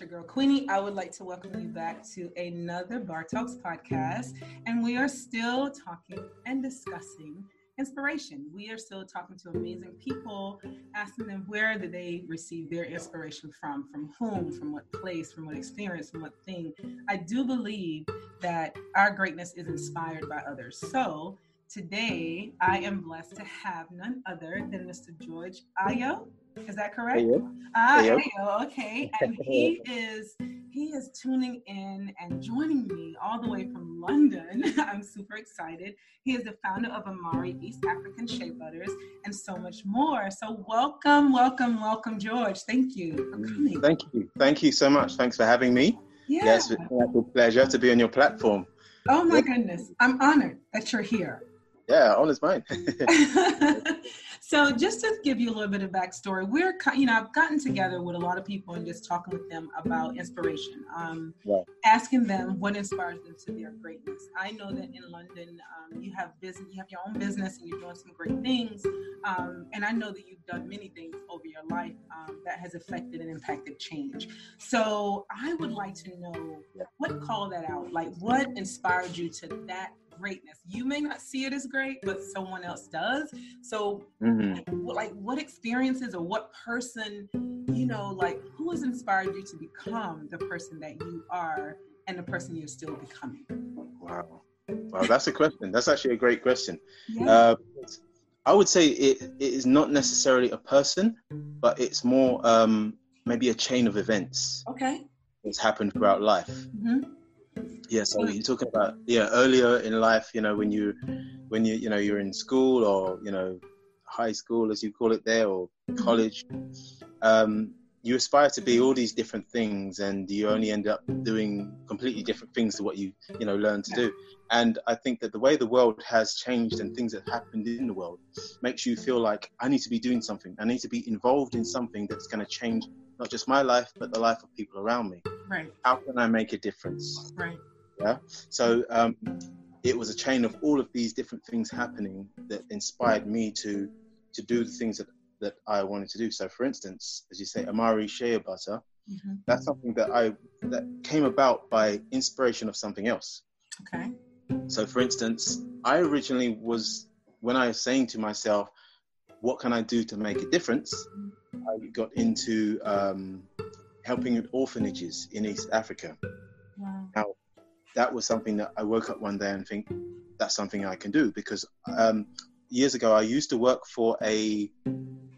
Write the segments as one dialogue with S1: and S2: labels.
S1: your girl Queenie. I would like to welcome you back to another Bar Talks podcast. And we are still talking and discussing inspiration. We are still talking to amazing people, asking them where did they receive their inspiration from, from whom, from what place, from what experience, from what thing. I do believe that our greatness is inspired by others. So today I am blessed to have none other than Mr. George Eyo. Is that correct?
S2: Eyo.
S1: Ah, Eyo, okay. And he is he is tuning in and joining me all the way from London. I'm super excited. He is the founder of Amari East African Shea Butters and so much more. So welcome, welcome, welcome, George. Thank you for
S2: Mm,
S1: coming.
S2: Thank you. Thank you so much. Thanks for having me.
S1: Yeah.
S2: Yes, it's a pleasure to be on your platform.
S1: Oh my goodness. I'm honored that you're here.
S2: Yeah, honor's mine.
S1: so just to give you a little bit of backstory we're you know i've gotten together with a lot of people and just talking with them about inspiration um,
S2: Right.
S1: asking them what inspires them to their greatness. I know that in london um, you have business you have your own business and you're doing some great things um, and i know that you've done many things over your life um, that has affected and impacted change. So i would like to know what called that out? Like what inspired you to that greatness you may not see it as great but someone else does so
S2: Mhm.
S1: like, what, experiences or what person you know like who has inspired you to become the person that you are and the person you're still becoming
S2: Wow. Wow, that's a question. That's actually a great question.
S1: yeah
S2: Uh, I would say it, it is not necessarily a person, but it's more um, maybe a chain of events
S1: okay
S2: that's happened throughout life.
S1: hmm
S2: Yeah, so you're talking about yeah earlier in life, you know, when you when you you know you're in school or you know high school as you call it there or college, um, you aspire to be all these different things, and you only end up doing completely different things to what you you know learn to do. And I think that the way the world has changed and things that happened in the world makes you feel like I need to be doing something. I need to be involved in something that's going to change not just my life but the life of people around me.
S1: right
S2: How can I make a difference?
S1: right Yeah.
S2: So um, it was a chain of all of these different things happening that inspired me to to do the things that, that I wanted to do. So, for instance, as you say, Amari Shea Butter,
S1: hmm
S2: that's something that I that came about by inspiration of something else.
S1: okay
S2: So, for instance, I originally was when I was saying to myself, "What can I do to make a difference?" I got into um, helping with orphanages in East Africa
S1: wow
S2: that was something that I woke up one day and think that's something I can do because um, years ago I used to work for a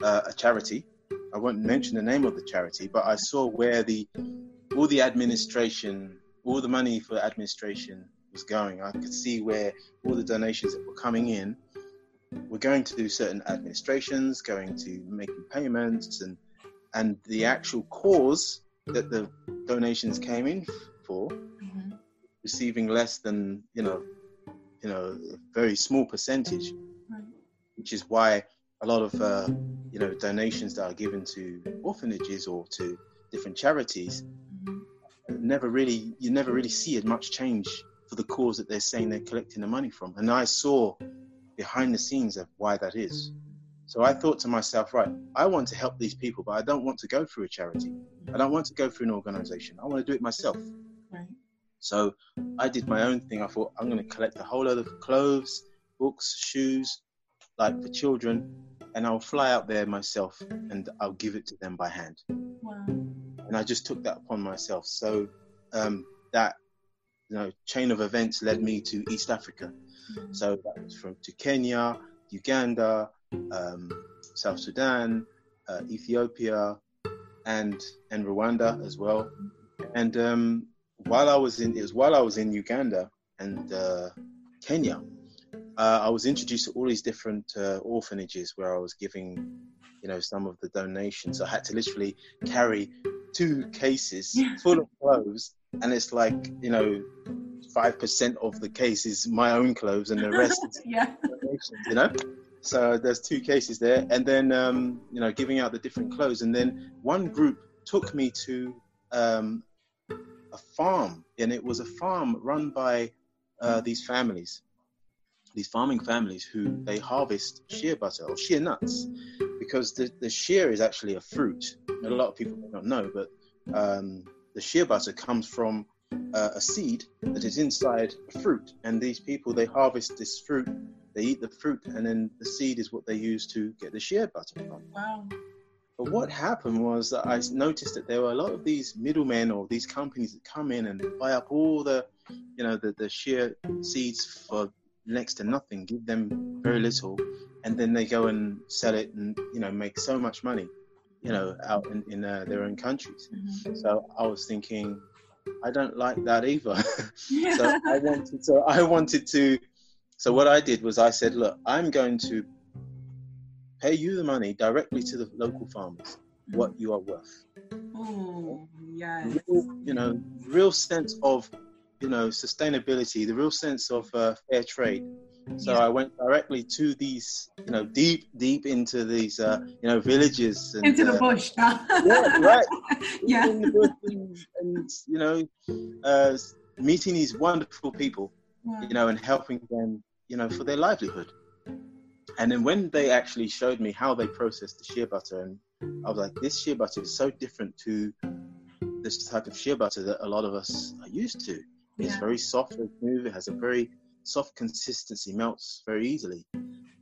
S2: uh, a charity. I won't mention the name of the charity, but I saw where the all the administration, all the money for administration was going. I could see where all the donations that were coming in were going to do certain administrations, going to making payments, and and the actual cause that the donations came in for
S1: hmm
S2: receiving less than you know you know a very small percentage
S1: Right.
S2: which is why a lot of uh, you know donations that are given to orphanages or to different charities
S1: hmm
S2: never really you never really see as much change for the cause that they're saying they're collecting the money from. And i saw behind the scenes of why that is so i thought to myself right i want to help these people but i don't want to go through a charity i don't want to go through an organization i want to do it myself
S1: right
S2: so I did my own thing. I thought I'm going to collect a whole load of clothes, books, shoes, like for children, and I'll fly out there myself and I'll give it to them by hand.
S1: wow
S2: And I just took that upon myself. So um, that you know chain of events led me to East Africa. So that was from to Kenya, Uganda, um, South Sudan, uh, Ethiopia, and and Rwanda as well. And um, while I was in, it was while I was in Uganda and uh, Kenya, uh, I was introduced to all these different uh, orphanages where I was giving, you know, some of the donations. I had to literally carry two cases full of clothes, and it's like, you know, five percent of the case is my own clothes, and the rest
S1: yeah.
S2: you know. So there's two cases there, and then um, you know giving out the different clothes, and then one group took me to um, a farm, and it was a farm run by uh, these families, these farming families who they harvest shea butter or shea nuts, because the, the shea is actually a fruit. A lot of people don't know, but um, the shea butter comes from uh, a seed that is inside a fruit, and these people they harvest this fruit, they eat the fruit, and then the seed is what they use to get the shea butter from.
S1: Wow.
S2: But what happened was that I noticed that there were a lot of these middlemen or these companies that come in and buy up all the, you know, the, the shea seeds for next to nothing, give them very little, and then they go and sell it and you know make so much money, you know, out in, in uh, their own countries.
S1: Mm-hmm.
S2: So I was thinking, I don't like that either. So I wanted, so I wanted to. So what I did was I said, look, I'm going to pay you the money directly to the local farmers, what you are worth.
S1: Oh, yes.
S2: Real, you know, real sense of, you know, sustainability, the real sense of uh, fair trade. So. I went directly to these, you know, deep, deep into these, uh, you know, villages. And,
S1: Into the
S2: uh,
S1: bush.
S2: yeah, right.
S1: Yeah.
S2: in the bush and, and, you know, uh, meeting these wonderful people,
S1: Wow.
S2: you know, and helping them, you know, for their livelihood. And then when they actually showed me how they processed the shea butter, and I was like, this shea butter is so different to this type of shea butter that a lot of us are used to. It's
S1: Yeah.
S2: very soft and smooth. It has a very soft consistency, melts very easily.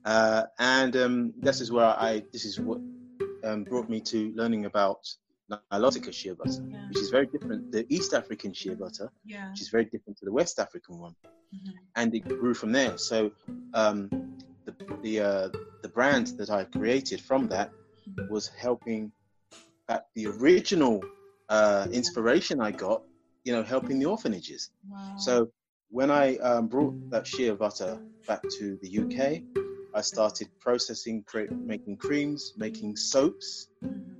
S2: Uh, and um, this is where I, this is what um, brought me to learning about Nilotica shea butter,
S1: Yeah.
S2: which is very different. The East African shea butter,
S1: Yeah.
S2: which is very different to the West African one
S1: Mhm.
S2: and it grew from there. So um, the the uh, the brand that I created from that was helping back the original uh, inspiration I got, you know, helping the orphanages.
S1: Wow.
S2: So when I um, brought that shea butter back to the UK, I started processing, cre- making creams, making soaps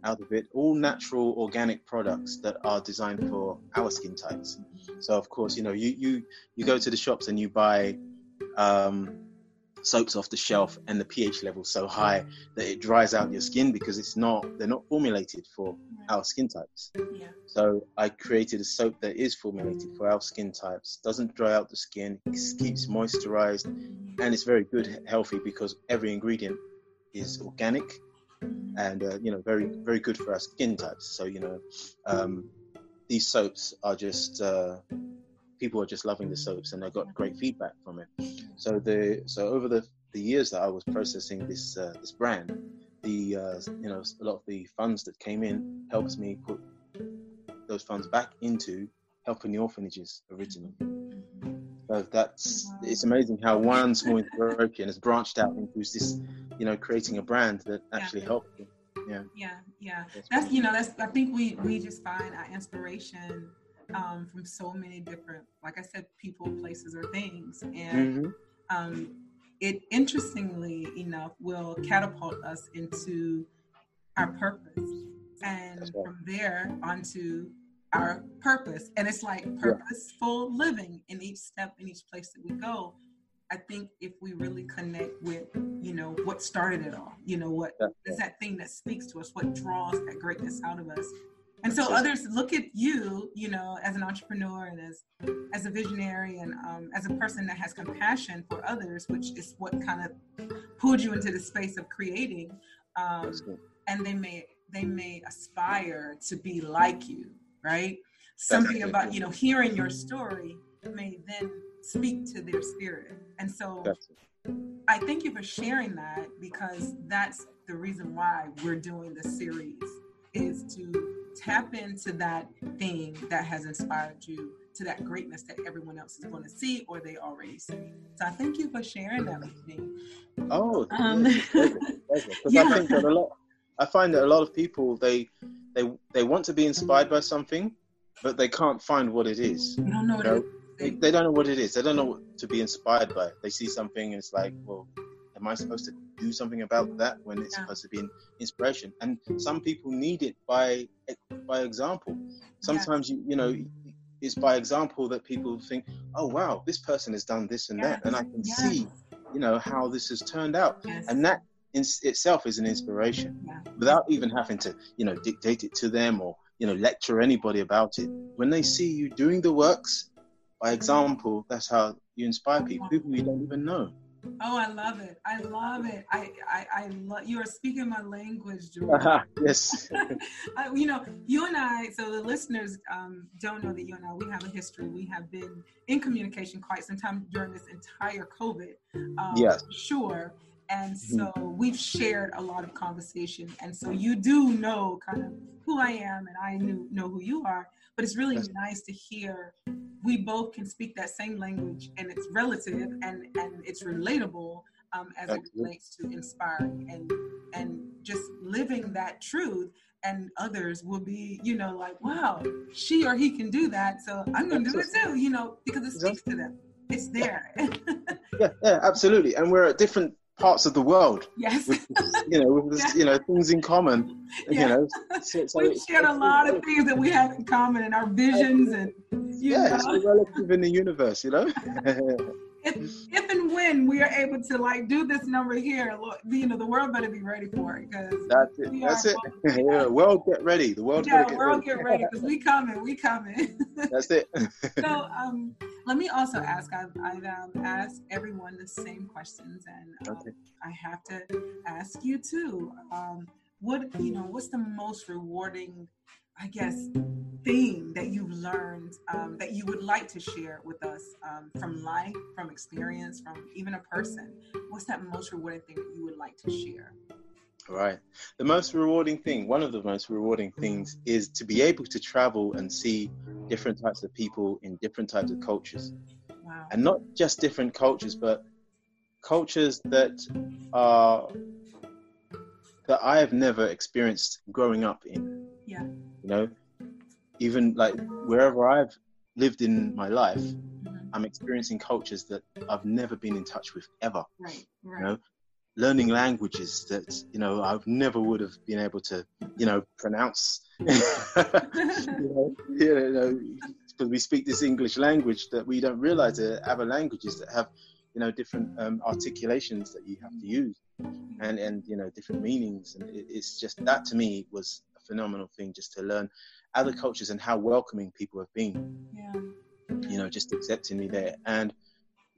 S2: out of it, all natural organic products that are designed for our skin types. So of course, you know, you you you go to the shops and you buy um, soaps off the shelf, and the pH level so high that it dries out your skin because it's not they're not formulated for our skin types.
S1: Yeah.
S2: So I created a soap that is formulated for our skin types, doesn't dry out the skin, keeps moisturized, and it's very good, healthy because every ingredient is organic and uh, you know very very good for our skin types. So you know um, these soaps are just uh, people are just loving the soaps and I got great feedback from it. So the so over the the years that I was processing this uh, this brand, the uh, you know a lot of the funds that came in helps me put those funds back into helping the orphanages originally. So that's it's amazing how one small inspiration has branched out into this, you know, creating a brand that
S1: Yeah.
S2: actually helps. them.
S1: Yeah. Yeah.
S2: That's
S1: That's you know that's I think we we just find our inspiration um, from so many different like I said people places or things. And
S2: Mhm.
S1: um, it interestingly enough will catapult us into our purpose. And
S2: right.
S1: from there onto our purpose. And it's like purposeful living in each step in each place that we go. I think if we really connect with you know what started it all you know what
S2: That's
S1: is that thing that speaks to us what draws that greatness out of us and so others look at you you know as an entrepreneur and as as a visionary and um, as a person that has compassion for others which is what kind of pulled you into the space of creating um, and they may they may aspire to be like you right? Something about you know hearing your story may then speak to their spirit. And so I thank you for sharing that because that's the reason why we're doing this series is to tap into that thing that has inspired you to that greatness that everyone else is going to see or they already see. So I thank you for sharing that with me.
S2: Oh,
S1: Um,
S2: because
S1: Yeah.
S2: I think that a lot. I find that a lot of people they they they want to be inspired by something, but they can't find what it is.
S1: You don't know what
S2: No. They, they don't know what it is. They don't know what to be inspired by. They see something and it's like, well, am I supposed to do something about that when it's
S1: Yeah.
S2: supposed to be an inspiration? And some people need it by by example. Sometimes you you know it's by example that people think, oh wow, this person has done this and that, and I can see you know how this has turned out,
S1: Yes.
S2: and that in itself is an inspiration
S1: Yeah.
S2: without even having to you know dictate it to them or you know lecture anybody about it when they see you doing the works by example that's how you inspire people people you don't even know
S1: Oh, I love it. I love it. I, I, I love, you are speaking my language, George.
S2: Uh-huh. Yes.
S1: I, you know, you and I, so the listeners um, don't know that you and I, we have a history. We have been in communication quite some time during this entire COVID. Um,
S2: Yes.
S1: Sure. And
S2: Mm-hmm.
S1: so we've shared a lot of conversation. And so you do know kind of who I am and I knew, know who you are. But it's really nice to hear we both can speak that same language and it's relative and, and it's relatable um, as it relates to inspiring and and just living that truth and others will be you know like wow she or he can do that so i'm gonna do it too you know because it speaks to them. It's there.
S2: Yeah, yeah, absolutely. And we're at different parts of the world
S1: yes
S2: with, you know, with this, you know, things in common.
S1: Yeah.
S2: You know, so, so
S1: we've
S2: it's-
S1: shared a lot of things that we have in common and our visions and you
S2: yeah, it's
S1: know
S2: all relative in the universe. You know.
S1: if, if when we are able to like do this number here you know the world better be ready for it because
S2: That's it. That's it. yeah, world, get ready. The world,
S1: yeah
S2: get
S1: world
S2: ready.
S1: get ready because we coming we coming
S2: That's it.
S1: so um, let me also ask i've, I've um, asked everyone the same questions and um,
S2: Okay.
S1: i have to ask you too um, what you know what's the most rewarding i guess thing that you've learned um, that you would like to share with us um, from life from experience from even a person what's that most rewarding thing that you would like to share
S2: Right. The most rewarding thing, one of the most rewarding things, is to be able to travel and see different types of people in different types of cultures.
S1: wow
S2: And not just different cultures, but cultures that are that I have never experienced growing up in.
S1: Yeah.
S2: You know, even like wherever I've lived in my life,
S1: Mhm.
S2: I'm experiencing cultures that I've never been in touch with ever.
S1: right right You
S2: know, learning languages that you know I've never would have been able to you know pronounce. you know, you know, because we speak this English language that we don't realize there are other languages that have you know different um, articulations that you have to use and and you know different meanings and it, it's just that to me was phenomenal thing just to learn other cultures and how welcoming people have been
S1: yeah
S2: you know, just accepting me there. And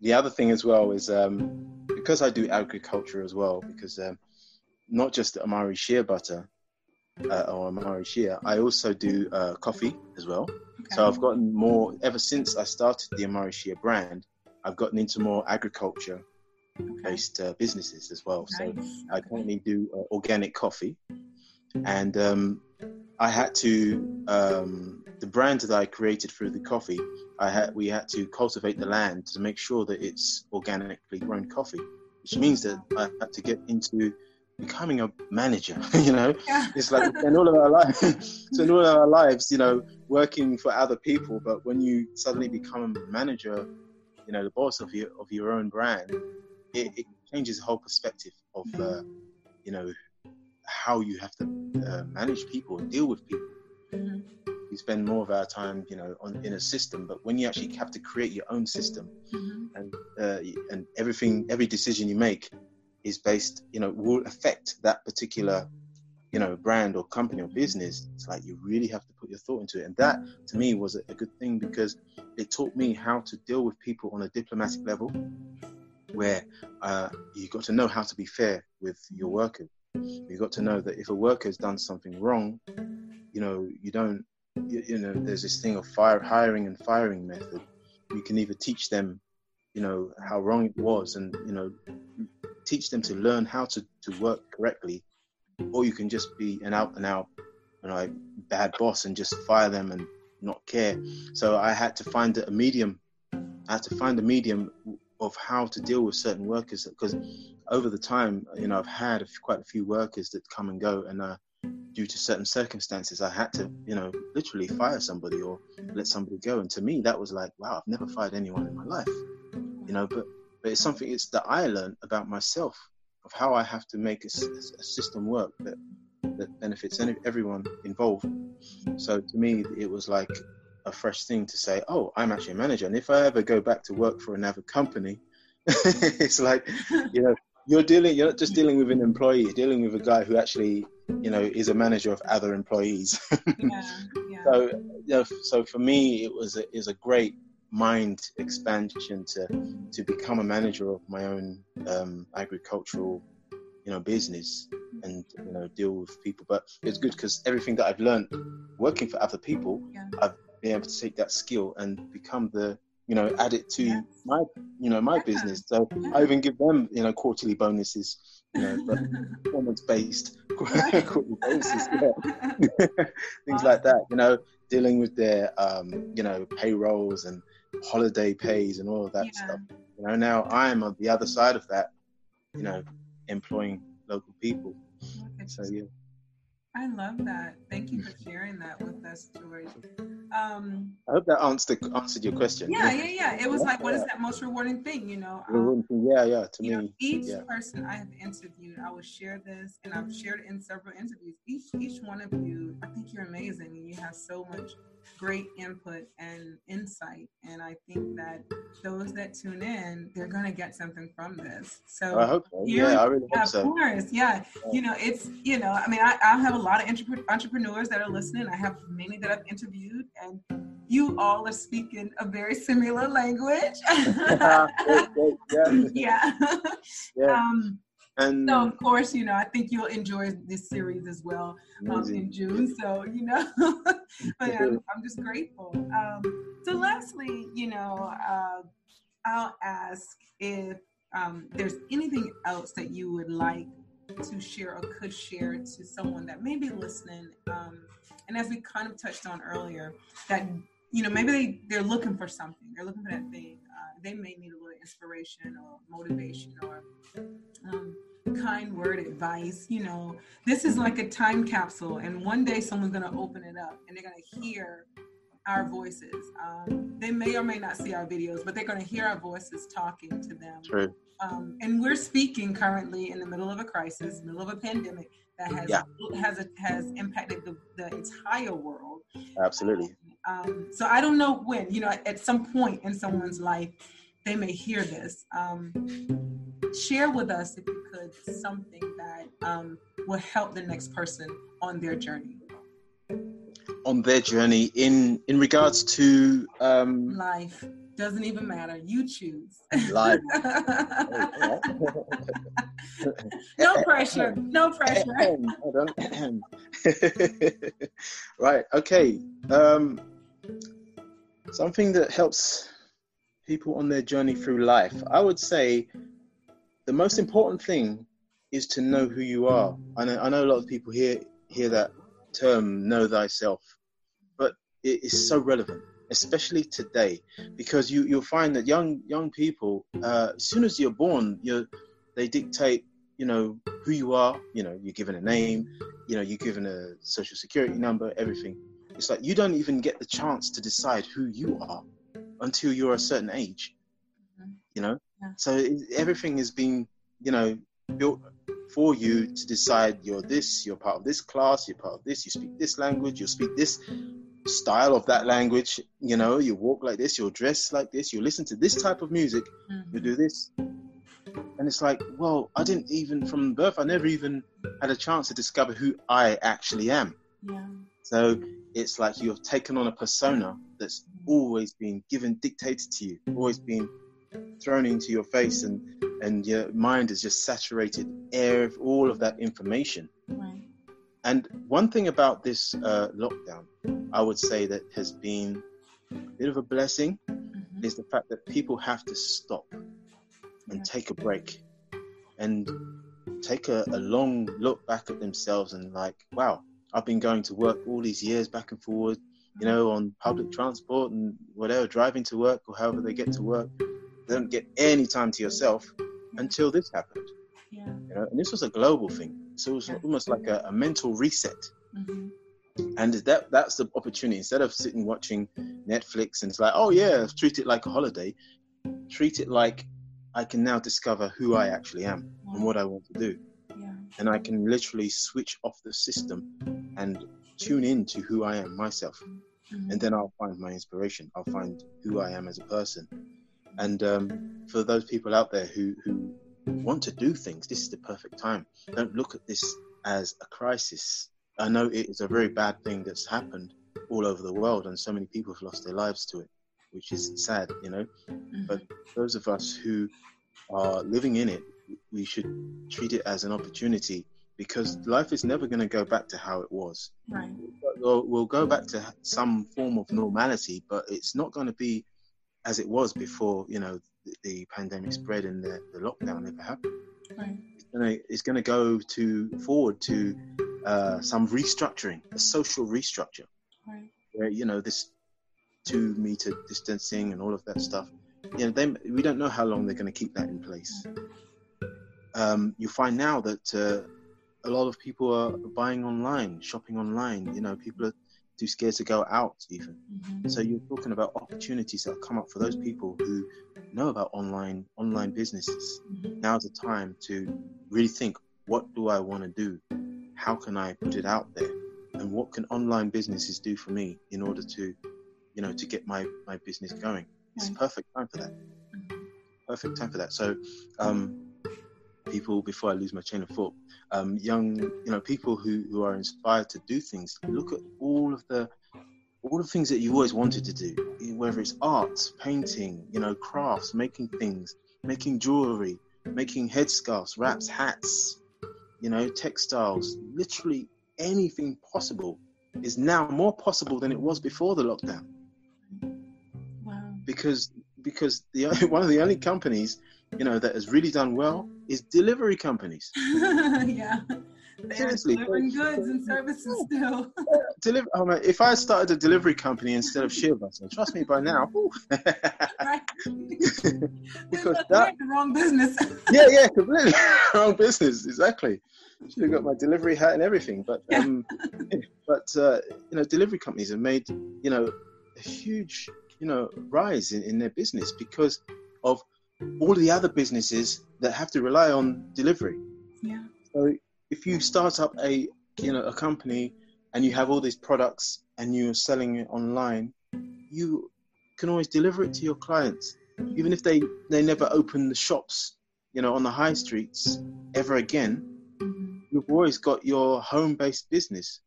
S2: the other thing as well is um, because I do agriculture as well, because um, not just Amari shea butter uh, or Amari shea, I also do uh, coffee as well.
S1: okay.
S2: So I've gotten more ever since I started the Amari shea brand. I've gotten into more agriculture
S1: okay.
S2: based uh, businesses as well. So I currently do uh, organic coffee, and um, I had to um, the brand that I created through the coffee. I had we had to cultivate the land to make sure that it's organically grown coffee, which means that I had to get into becoming a manager. you know,
S1: Yeah.
S2: it's like in all of our lives, so in all of our lives, you know, working for other people. But when you suddenly become a manager, you know, the boss of your of your own brand, it, it changes the whole perspective of uh, you know how you have to uh, manage people and deal with people.
S1: Mhm.
S2: We spend more of our time, you know, on in a system, but when you actually have to create your own system
S1: Mhm.
S2: and uh, and everything, every decision you make is based, you know, will affect that particular, you know, brand or company or business. It's like you really have to put your thought into it, and that to me was a, a good thing because it taught me how to deal with people on a diplomatic level, where uh, you got to know how to be fair with your workers. You got to know that if a worker has done something wrong, you know, you don't, you, you know, there's this thing of fire, hiring and firing method. You can either teach them, you know, how wrong it was, and you know, teach them to learn how to to work correctly, or you can just be an out and out, you know, bad boss and just fire them and not care. So I had to find a medium. I had to find a medium of how to deal with certain workers because over the time, you know, I've had a quite a few workers that come and go, and uh, due to certain circumstances, I had to, you know, literally fire somebody or let somebody go. And to me, that was like, wow, I've never fired anyone in my life, you know. But but it's something it's that I learned about myself of how I have to make a system work that that benefits any, everyone involved. So to me, it was like a fresh thing to say, oh, I'm actually a manager, and if I ever go back to work for another company, it's like, you know, you're dealing, you're not just dealing with an employee, you're dealing with a guy who actually, you know, is a manager of other employees.
S1: yeah, yeah.
S2: so, you know, so for me, it was a, is a great mind expansion to to become a manager of my own um, agricultural, you know, business and you know deal with people. But it's good because everything that I've learned working for other people,
S1: Yeah.
S2: I've been able to take that skill and become the you know add it to my you know my
S1: Yeah.
S2: business. So
S1: Yeah.
S2: I even give them you know quarterly bonuses, you know, performance based quarterly bonuses, yeah. things like that. You know, dealing with their um, you know payrolls and holiday pays and all of that stuff. You know, now I'm on the other side of that. You know, employing local people. So yeah,
S1: I love that. Thank you for sharing that with us, George. Um,
S2: I hope that answered answered your question.
S1: yeah, yeah, yeah. It was
S2: Yeah,
S1: like, what is
S2: yeah.
S1: that most rewarding thing? You know, um,
S2: Yeah, yeah. To
S1: you know,
S2: me,
S1: each
S2: yeah.
S1: person I have interviewed, I will share this, and I've shared it in several interviews. Each each one of you, I think you're amazing, and you have so much great input and insight. And I think that those that tune in, they're gonna get something from this. So
S2: I hope so. Yeah, I really
S1: yeah,
S2: hope
S1: of course. Yeah. You know, it's, you know, I mean, I, I have a lot of entrepre- entrepreneurs that are listening. I have many that I've interviewed, and you all are speaking a very similar language.
S2: Great, great, yeah,
S1: yeah.
S2: yeah.
S1: Um,
S2: And
S1: so, of course, you know, I think you'll enjoy this series as well um, in June. So, you know, but I'm, I'm just grateful. Um, so, lastly, you know, uh, I'll ask if um, there's anything else that you would like to share or could share to someone that may be listening. Um, and as we kind of touched on earlier, that you know maybe they they're looking for something, they're looking for that thing. Uh, they may need a little inspiration or motivation or um, kind word advice. You know, this is like a time capsule, and one day someone's gonna open it up and they're gonna hear our voices. Um, they may or may not see our videos, but they're gonna hear our voices talking to them.
S2: True.
S1: Um, and we're speaking currently in the middle of a crisis, middle of a pandemic that has
S2: Yeah.
S1: has has impacted the, the entire world.
S2: Absolutely.
S1: Um, so I don't know when, you know, at some point in someone's life, they may hear this. Um, share with us, if you could, something that um, will help the next person on their journey.
S2: On their journey in in regards to um
S1: Life doesn't even matter. You choose.
S2: life.
S1: no pressure. No pressure.
S2: Right. Okay. Um, something that helps people on their journey through life. I would say the most important thing is to know who you are. I know, I know a lot of people hear hear that term "know thyself," but it is so relevant, especially today, because you you'll find that young young people, uh, as soon as you're born, you they dictate you know who you are you know you're given a name you know you're given a social security number everything it's like you don't even get the chance to decide who you are until you're a certain age
S1: Mhm.
S2: you know
S1: Yeah.
S2: so it, everything is being you know built for you to decide you're this you're part of this class you're part of this you speak this language you speak this style of that language you know you walk like this you'll dress like this you listen to this type of music you
S1: Mhm.
S2: do this. And it's like, well, I didn't even, from birth, I never even had a chance to discover who I actually am.
S1: Yeah.
S2: So it's like you have taken on a persona that's always been given, dictated to you, always been thrown into your face, and, and your mind is just saturated air of all of that information.
S1: Right.
S2: And one thing about this uh, lockdown, I would say that has been a bit of a blessing
S1: Mhm.
S2: is the fact that people have to stop and
S1: Yeah.
S2: take a break and take a, a long look back at themselves and like wow i've been going to work all these years back and forward you know on public transport and whatever driving to work or however they get to work they don't get any time to yourself until this happened
S1: Yeah.
S2: you know and this was a global thing so it was almost like a, a mental reset
S1: Mhm.
S2: and that that's the opportunity instead of sitting watching netflix and it's like oh yeah treat it like a holiday treat it like i can now discover who i actually am and what i want to do. And i can literally switch off the system and tune in to who i am myself. And then i'll find my inspiration. I'll find who i am as a person. And um, for those people out there who who want to do things this is the perfect time. Don't look at this as a crisis. I know it is a very bad thing that's happened all over the world and so many people have lost their lives to it which is sad, you know.
S1: Mhm.
S2: But those of us who are living in it, we should treat it as an opportunity because life is never going to go back to how it was.
S1: right.
S2: We'll, we'll go back to some form of normality, but it's not going to be as it was before, you know, the, the pandemic spread and the, the lockdown ever happened.
S1: Right.
S2: It's it's gonna go to forward to uh, some restructuring, a social restructure
S1: Right.
S2: where you know this two meter distancing and all of that stuff. You know, they, we don't know how long they're going to keep that in place. Um, you find now that uh, a lot of people are buying online, shopping online. You know, people are too scared to go out even.
S1: Mhm.
S2: So you're talking about opportunities that come up for those people who know about online online businesses.
S1: Mhm.
S2: Now's the time to really think: what do I want to do? How can I put it out there? And what can online businesses do for me in order to, you know, to get my my business going? It's a perfect time for that.
S1: Mhm.
S2: Perfect time for that. So, um, people, before I lose my chain of thought, um, young, you know, people who who are inspired to do things, look at all of the all the things that you always wanted to do, whether it's art, painting, you know, crafts, making things, making jewelry, making headscarves, wraps, hats, you know, textiles, literally anything possible is now more possible than it was before the lockdown
S1: Wow.
S2: because because the one of the only companies you know that has really done well is delivery companies
S1: yeah. They're
S2: Seriously,
S1: delivering goods and services still.
S2: Deliver, oh man, if I started a delivery company instead of Shield Bus, trust me by now.
S1: right?
S2: Because that-
S1: the wrong business.
S2: yeah, yeah, completely wrong business, exactly. Should have got my delivery hat and everything, but um, but uh, you know, delivery companies have made you know a huge you know rise in, in their business because of all the other businesses that have to rely on delivery.
S1: yeah.
S2: So if you start up a you know a company and you have all these products and you're selling it online, you can always deliver it to your clients, even if they they never open the shops, you know, on the high streets ever again. You've always got your home-based business.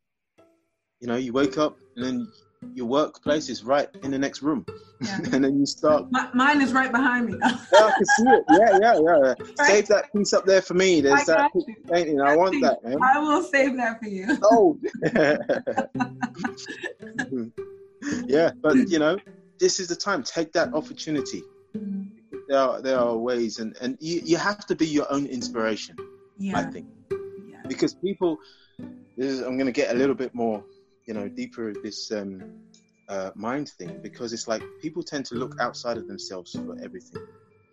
S2: You know, you wake up and then your workplace is right in the next room,
S1: Yeah.
S2: and then you start.
S1: My, mine is right behind me.
S2: Yeah, I can see it. Yeah, yeah, yeah. Save that piece up there for me. There's
S1: I
S2: that painting. I want that, man.
S1: I will save that for you.
S2: Oh. yeah, but you know, this is the time. Take that opportunity. There are there are ways, and and you, you have to be your own inspiration.
S1: Yeah.
S2: I think
S1: Yeah.
S2: because people. This is, I'm going to get a little bit more, you know, deeper this um, uh, mind thing because it's like people tend to look outside of themselves for everything.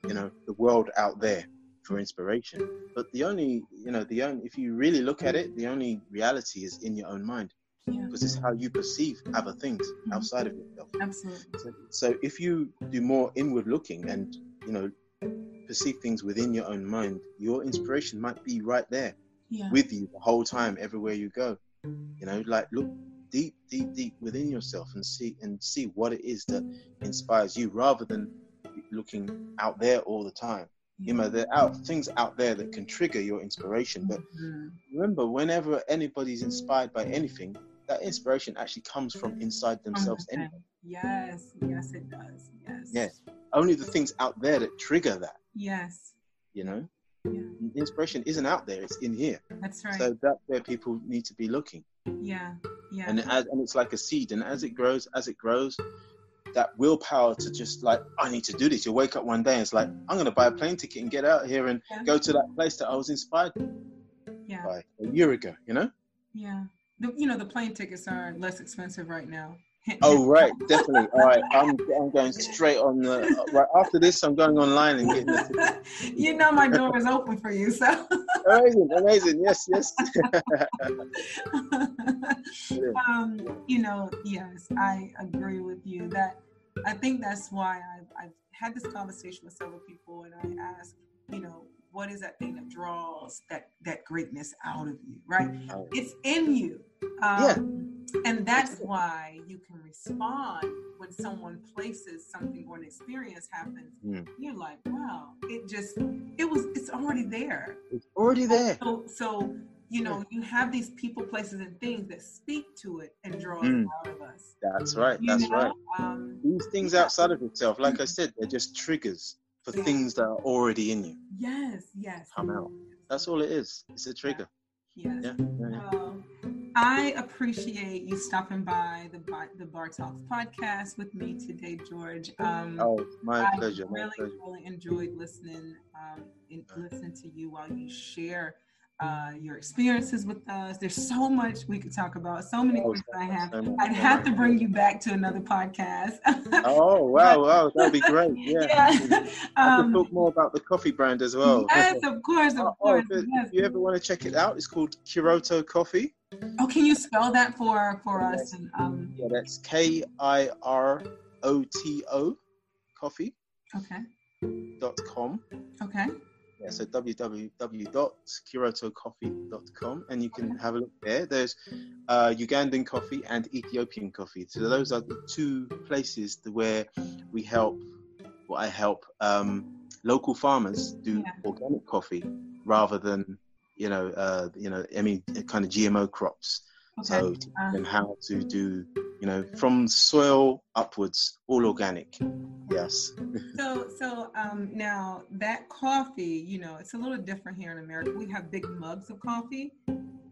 S2: You know, the world out there for inspiration. But the only, you know, the only if you really look at it, the only reality is in your own mind because it's how you perceive other things outside of yourself.
S1: Absolutely.
S2: So, so if you do more inward looking and you know perceive things within your own mind, your inspiration might be right there
S1: Yeah.
S2: with you the whole time, everywhere you go. You know, like look deep, deep, deep within yourself and see and see what it is that inspires you, rather than looking out there all the time. You know, there are things out there that can trigger your inspiration, but
S1: Mhm.
S2: remember, whenever anybody's inspired by anything, that inspiration actually comes from inside themselves anyway.
S1: Yes. Yes, it does. Yes.
S2: Yes. Only the things out there that trigger that,
S1: Yes.
S2: you know?
S1: Yeah.
S2: Inspiration isn't out there, it's in here.
S1: That's right.
S2: So that's where people need to be looking.
S1: Yeah. Yeah.
S2: And, as, and it's like a seed. And as it grows, as it grows, that willpower to just like, I need to do this. You wake up one day and it's like, I'm going to buy a plane ticket and get out here and
S1: Yeah.
S2: go to that place that I was inspired
S1: yeah.
S2: by a year ago, you know?
S1: Yeah. The, you know, the plane tickets are less expensive right now.
S2: Oh, right, definitely. All right, I'm, I'm going straight on the. Right after this, I'm going online and getting ticket.
S1: you know my door is open for you, so.
S2: Amazing, amazing. Yes, yes.
S1: Um, you know, yes, I agree with you. That I think that's why I've, I've had this conversation with several people, and I ask, you know, what is that thing that draws that that greatness out of you, right? It's in you. Um, And that's why you can respond when someone places something or an experience happens. You're like, wow, it just, it was, it's already there.
S2: It's already there.
S1: So, so you know, you have these people, places, and things that speak to it and draw
S2: Mm.
S1: it out of us.
S2: That's right.
S1: You
S2: That's
S1: know?
S2: right.
S1: Um,
S2: These things outside of yourself, like I said, they're just triggers for
S1: Yeah.
S2: things that are already in you.
S1: yes, yes.
S2: Come out. That's all it is. It's a trigger.
S1: Yes.
S2: Yeah. yeah, yeah.
S1: I appreciate you stopping by the Bar, the Bar Talks podcast with me today, George. Um,
S2: Oh, my
S1: I
S2: pleasure. My
S1: really,
S2: pleasure.
S1: really enjoyed listening, um, and listening to you while you share uh, your experiences with us. There's so much we could talk about. So many
S2: Oh,
S1: questions I have. I'd have to bring you back to another podcast.
S2: Oh wow, wow, that'd be great. Yeah.
S1: yeah.
S2: I could
S1: Um,
S2: talk more about the coffee brand as well.
S1: yes, of course, of
S2: Oh,
S1: course.
S2: if,
S1: yes.
S2: if you ever want to check it out, it's called Kiroto Coffee.
S1: Oh, can you spell that for for us? And, um,
S2: Yeah, that's K I R O T O coffee
S1: okay,
S2: dot com.
S1: okay.
S2: Yeah, so www.kirotocoffee.com and you can have a look there. There's uh, Ugandan coffee and Ethiopian coffee. So those are the two places where we help, well, I help um, local farmers do
S1: Yeah.
S2: organic coffee rather than, you know, uh, you know, I mean, kind of GMO crops.
S1: Okay.
S2: So teach
S1: Uh,
S2: how to do, you know, from soil upwards, all organic. Yes.
S1: So, so um, now that coffee, you know, it's a little different here in America. We have big mugs of coffee.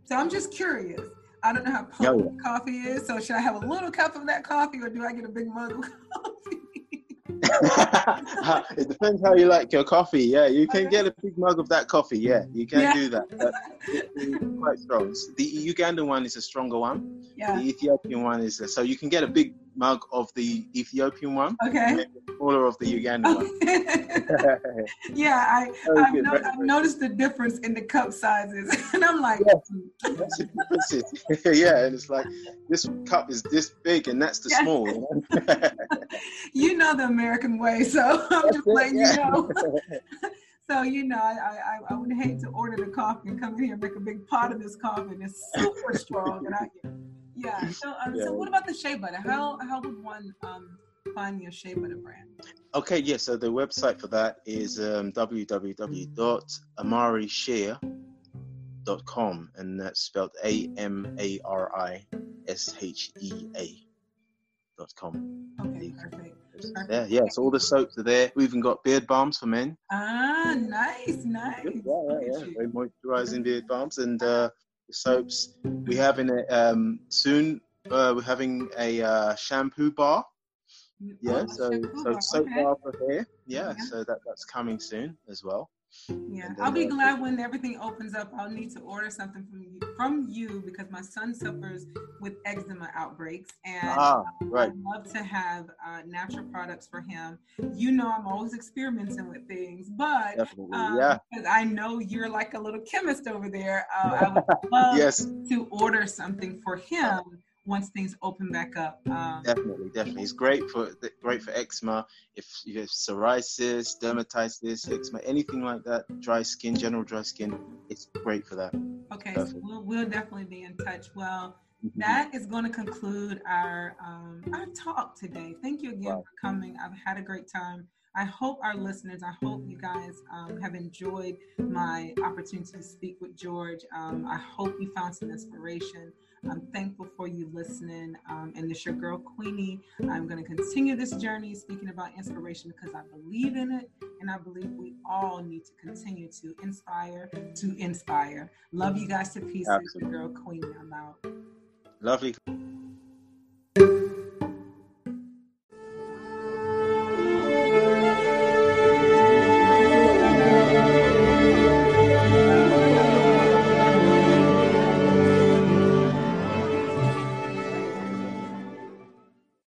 S1: So I'm just curious. I don't know how
S2: Yeah,
S1: coffee is. So should I have a little cup of that coffee, or do I get a big mug of coffee?
S2: it depends how you like your coffee. Yeah, you can get a big mug of that coffee. Yeah, you can
S1: Yeah.
S2: do that. But it's quite strong. The Ugandan one is a stronger one.
S1: yeah.
S2: The Ethiopian one is so you can get a big mug of the Ethiopian one,
S1: Okay.
S2: smaller of the Ugandan one.
S1: yeah, I I've, no, noticed the difference in the cup sizes, and I'm like.
S2: Hmm. That's the difference. yeah, and it's like this cup is this big and that's the
S1: Yeah.
S2: small. You know?
S1: you know the American way, so I'm
S2: That's
S1: just
S2: it,
S1: letting
S2: yeah.
S1: you know. So you know, I, I I would hate to order the coffee and come in here and make a big pot of this coffee, and it's super strong. And I, yeah. So um,
S2: Yeah.
S1: so what about the shea butter? How how would one um find your shea butter brand?
S2: Okay, yeah, so the website for that is um, www.amarishea.com and that's spelled A M A R I S H E A dot com.
S1: Okay, perfect.
S2: Yeah, yeah, so all the soaps are there. We even got beard balms for men.
S1: Ah, nice, nice.
S2: Yeah, yeah, yeah. Very moisturizing beard balms and uh, the soaps. We have in it um, soon. Uh, we're having a uh, shampoo bar. Yeah,
S1: Oh,
S2: so so
S1: bar,
S2: soap
S1: okay.
S2: bar for hair. Yeah,
S1: Yeah.
S2: so that that's coming soon as well.
S1: Yeah, I'll be glad when everything opens up. I'll need to order something from you, from you because my son suffers with eczema outbreaks, and
S2: Ah, right.
S1: I'd love to have uh, natural products for him. You know, I'm always experimenting with things, but um,
S2: yeah.
S1: because I know you're like a little chemist over there, uh, I would love
S2: Yes,
S1: to order something for him once things open back up. Um,
S2: definitely, definitely. It's great for great for eczema. If you have psoriasis, dermatitis, eczema, anything like that, dry skin, general dry skin, it's great for that.
S1: okay, so we'll, we'll definitely be in touch. Well.
S2: Mhm.
S1: that is going to conclude our um, our talk today. Thank you again
S2: Wow.
S1: for coming. I've had a great time. I hope our listeners, I hope you guys um, have enjoyed my opportunity to speak with George. Um, I hope you found some inspiration. I'm thankful for you listening. Um, and this your girl Queenie. I'm going to continue this journey speaking about inspiration because I believe in it, and I believe we all need to continue to inspire to inspire. Love you guys to pieces. Your girl Queenie. I'm out.
S2: Lovely.